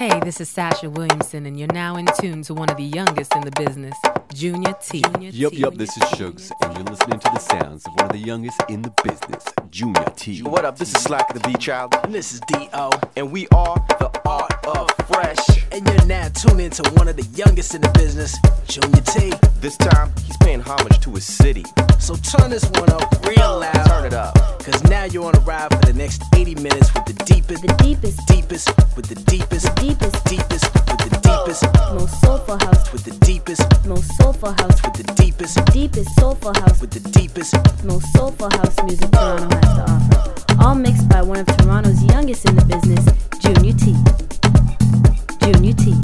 Hey, this is Sasha Williamson, and you're now in tune to one of the youngest in the business, Junior T. Yup, yup, this is Shugs, and you're listening to the sounds of one of the youngest in the business, Junior T. What up? This is Slakah the Beatchild. And this is D.O. And we are the Art of Fresh. And you're now tuned into one of the youngest in the business, Junior T. This time, he's paying homage to his city. So turn this one up real loud. Turn it up. Cause now you're on a ride for the next 80 minutes with the deepest, The deepest, deepest, with the deepest, the deepest, deepest, with the deepest, most soulful house, with the deepest, most soulful house, with the deepest, deepest soulful house, with the deepest. most soulful house music Toronto has to offer. All mixed by one of Toronto's youngest in the business, Junior T. Unity.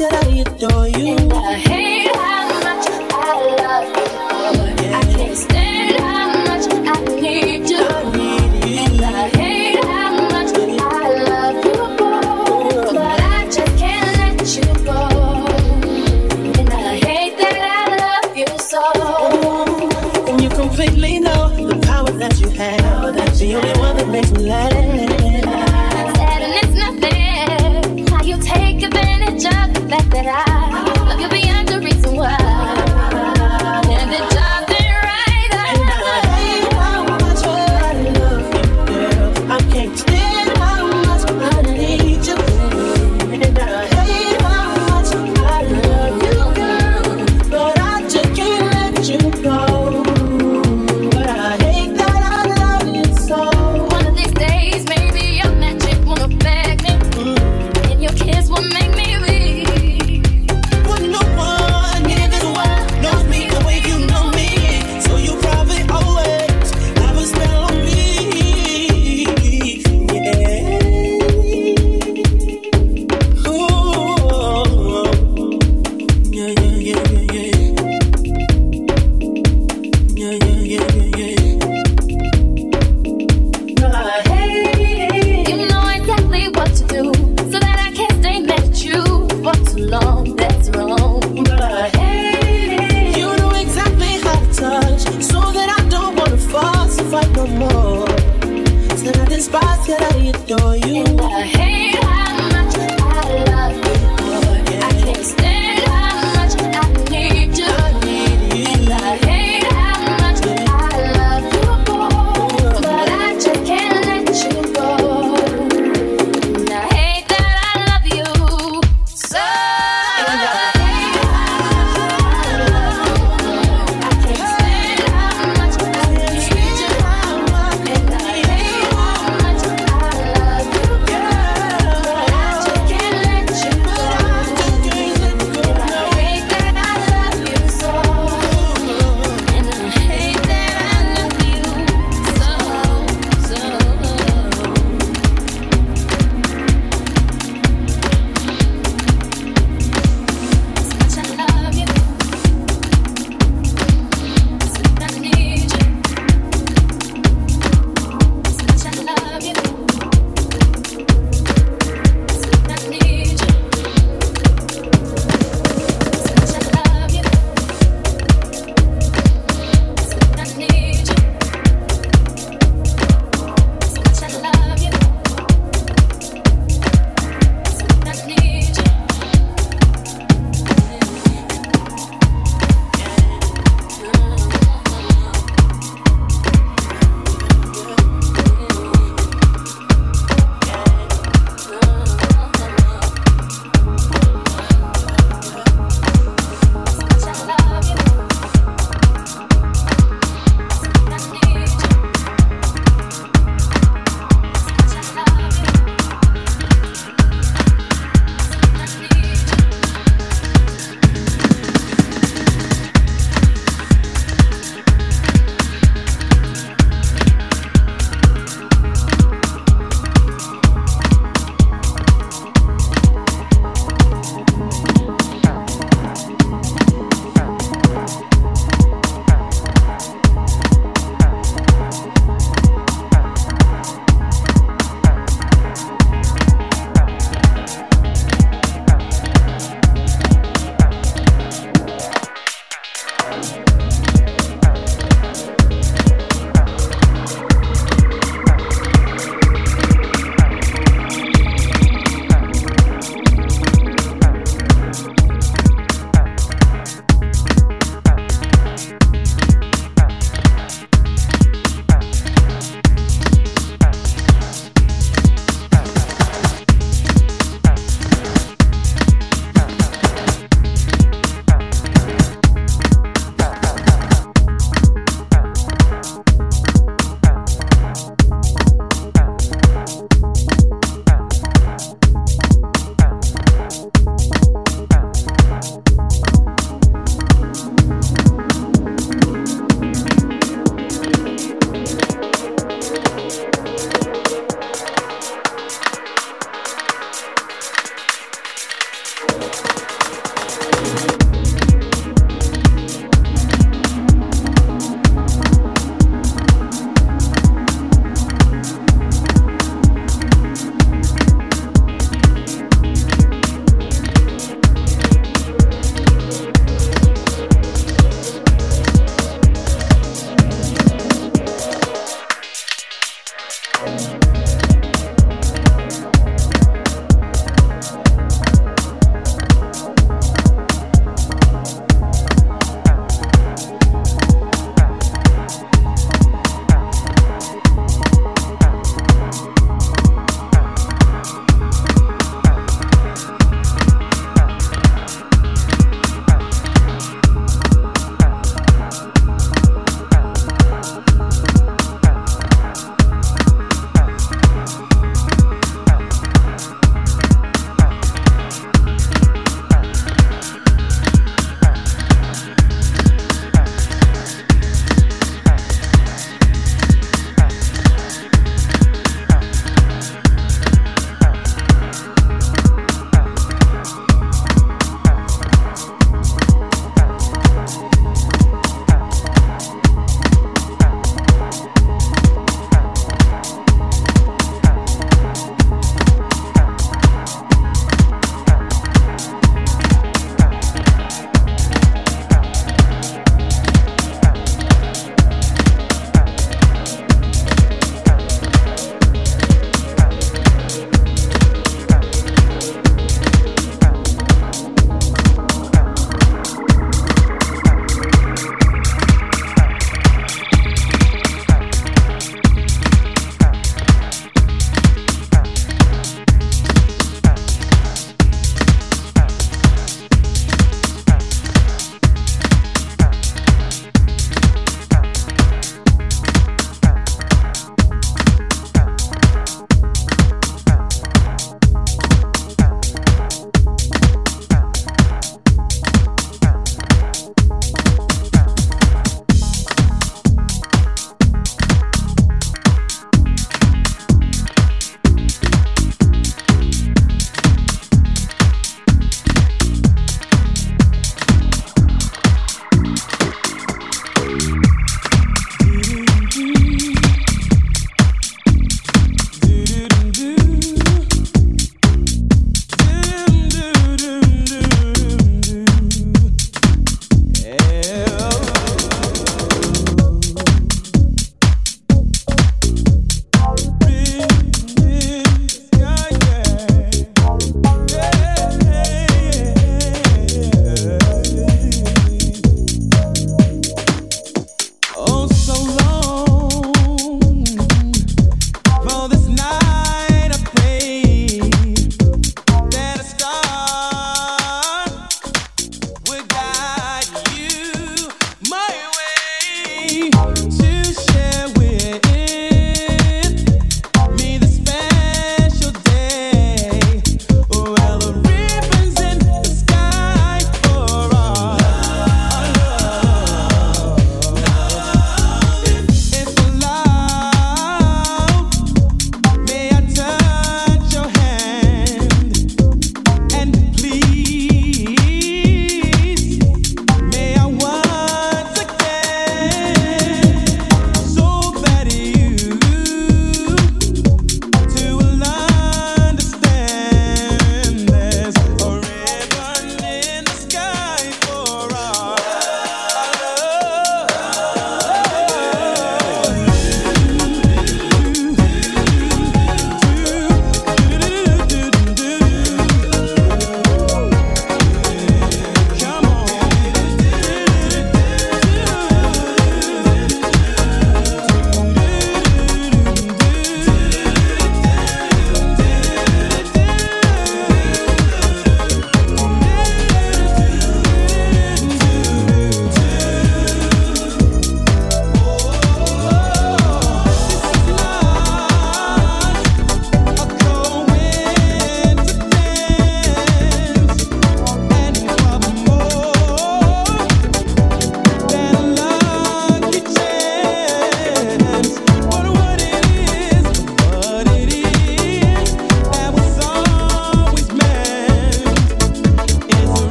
till I adore you.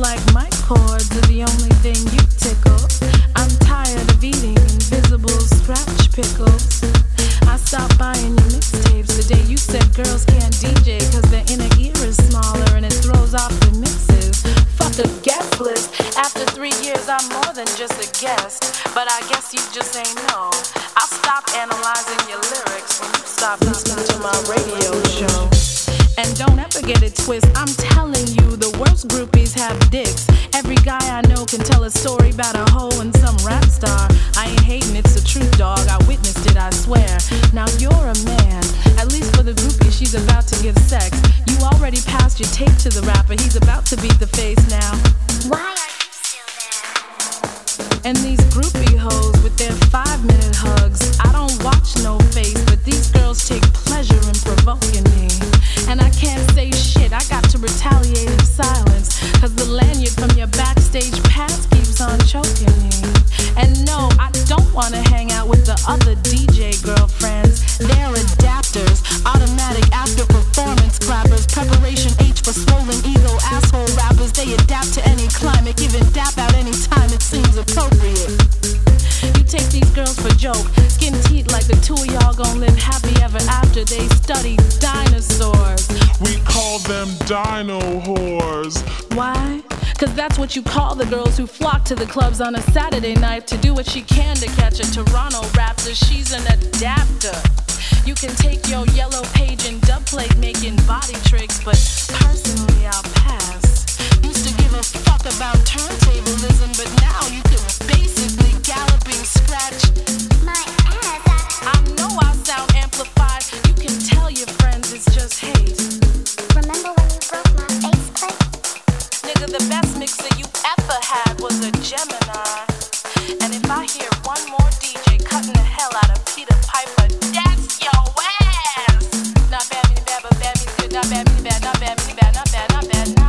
Like my chords are the only thing you tickle. I'm tired of eating invisible scratch pickles. I stopped buying your mixtapes the day you said girls can't DJ cause their inner ear is smaller and it throws off the mixes. Fuck a guest list. After three years, I'm more than just a guest. But I guess you just ain't know. I'll stop analyzing your lyrics when you stop listening to my radio show. And don't ever get it twist. I'm telling you, the worst groupies have dicks. Every guy I know can tell a story about a hoe and some rap star. I ain't hating, it's the truth, dog. I witnessed it, I swear. Now you're a man. At least for the groupie, she's about to give sex. You already passed your tape to the rapper. He's about to beat the face now. Why wanna hang out with the other DJ girlfriends. They're automatic after performance clappers, preparation H for swollen ego asshole rappers. They adapt to any climate, even dap out any time it seems appropriate. You take these girls for joke, skin teeth like the two of y'all gon' live happy ever after. They study dinosaurs. We call them dino whores. Why? Cause that's what you call the girls who flock to the clubs on a Saturday night to do what she can to catch a Toronto Raptor. She's an adapter. You can take your yellow page and dubplate making body tricks, but personally I'll pass. Used to give a fuck about turntablism, but now you can basically galloping scratch. My ass. I know I sound amplified. You can tell your friends it's just hate. Remember when you broke my faceplate? Nigga, the best mixer you ever had was a Gemini. Bad. Not bad, not bad, not bad, not bad.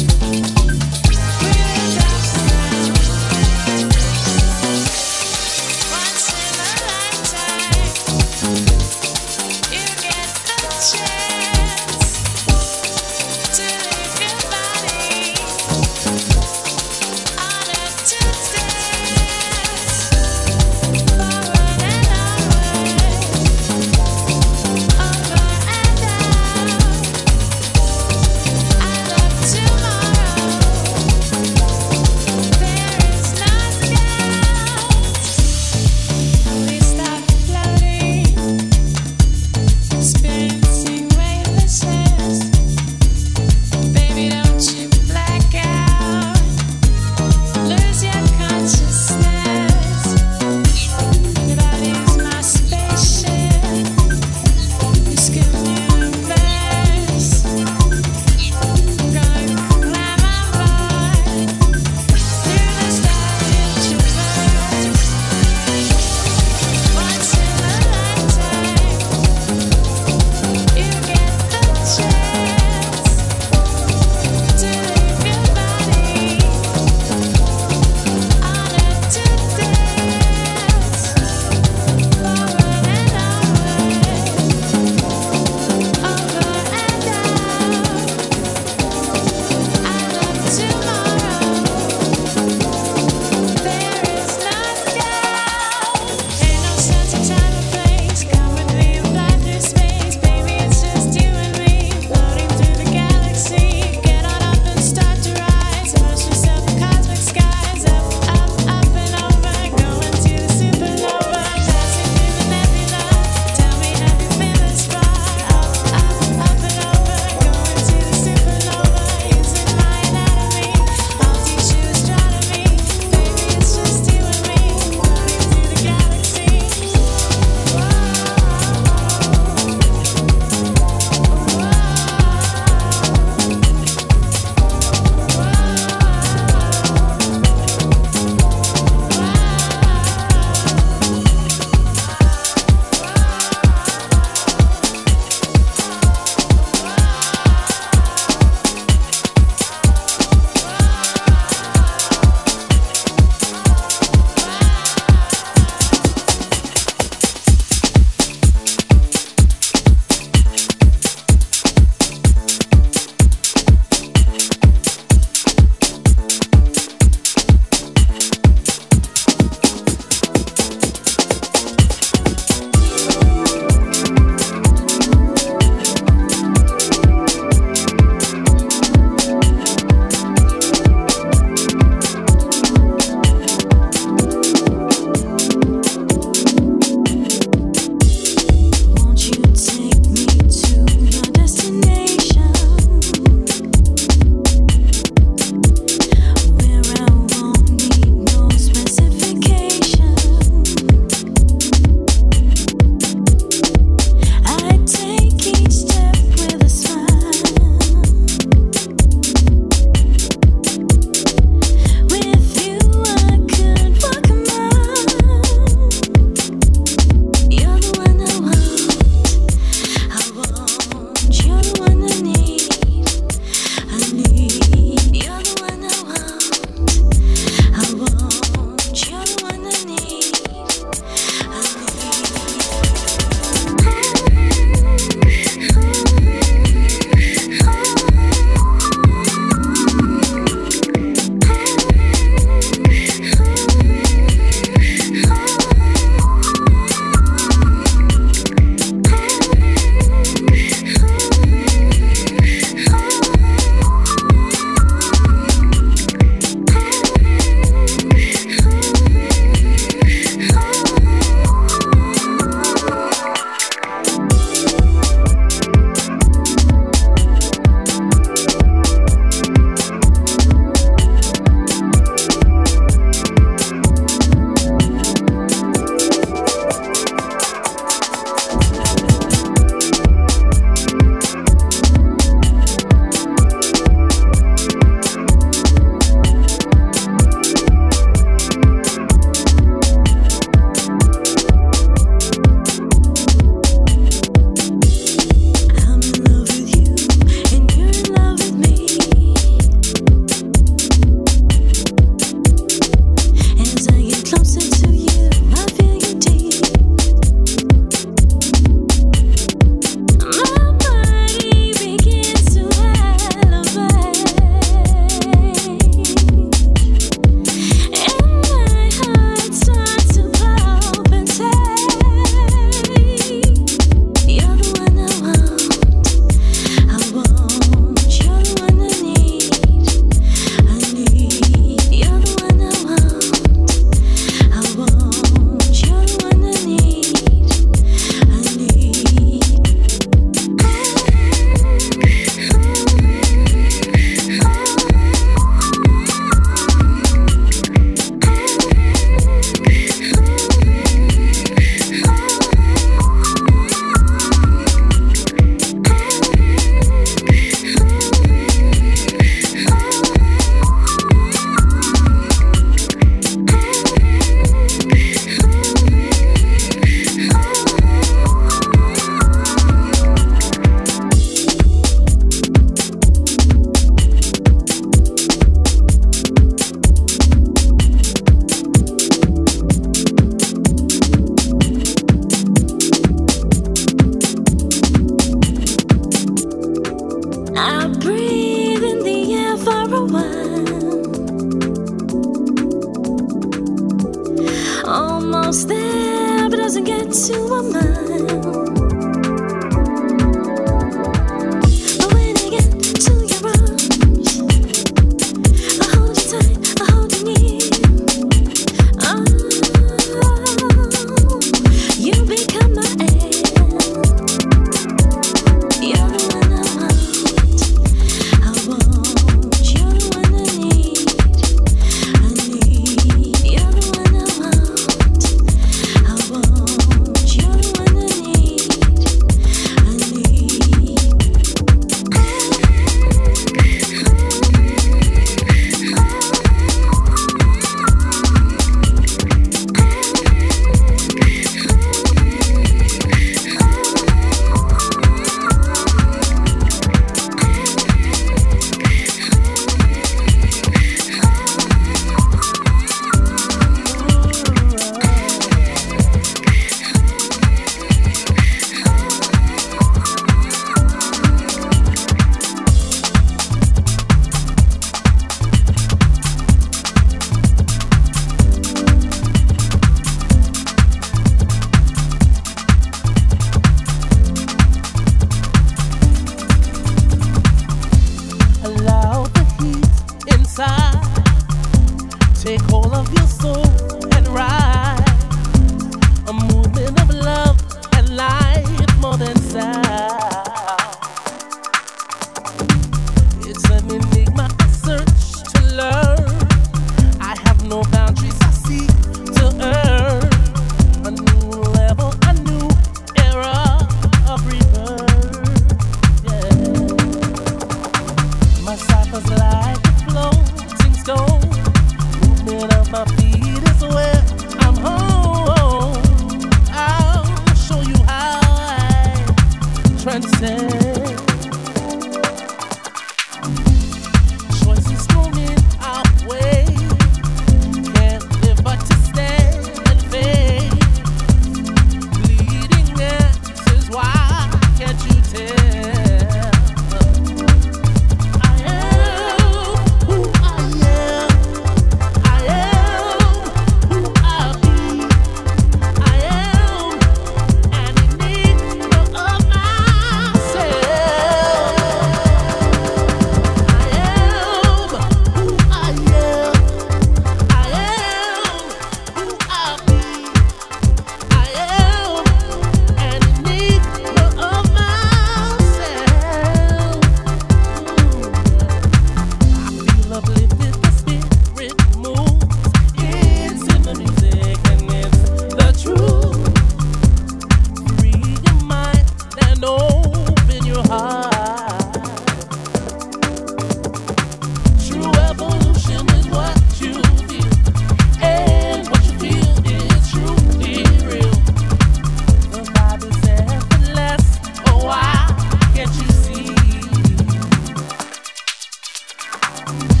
you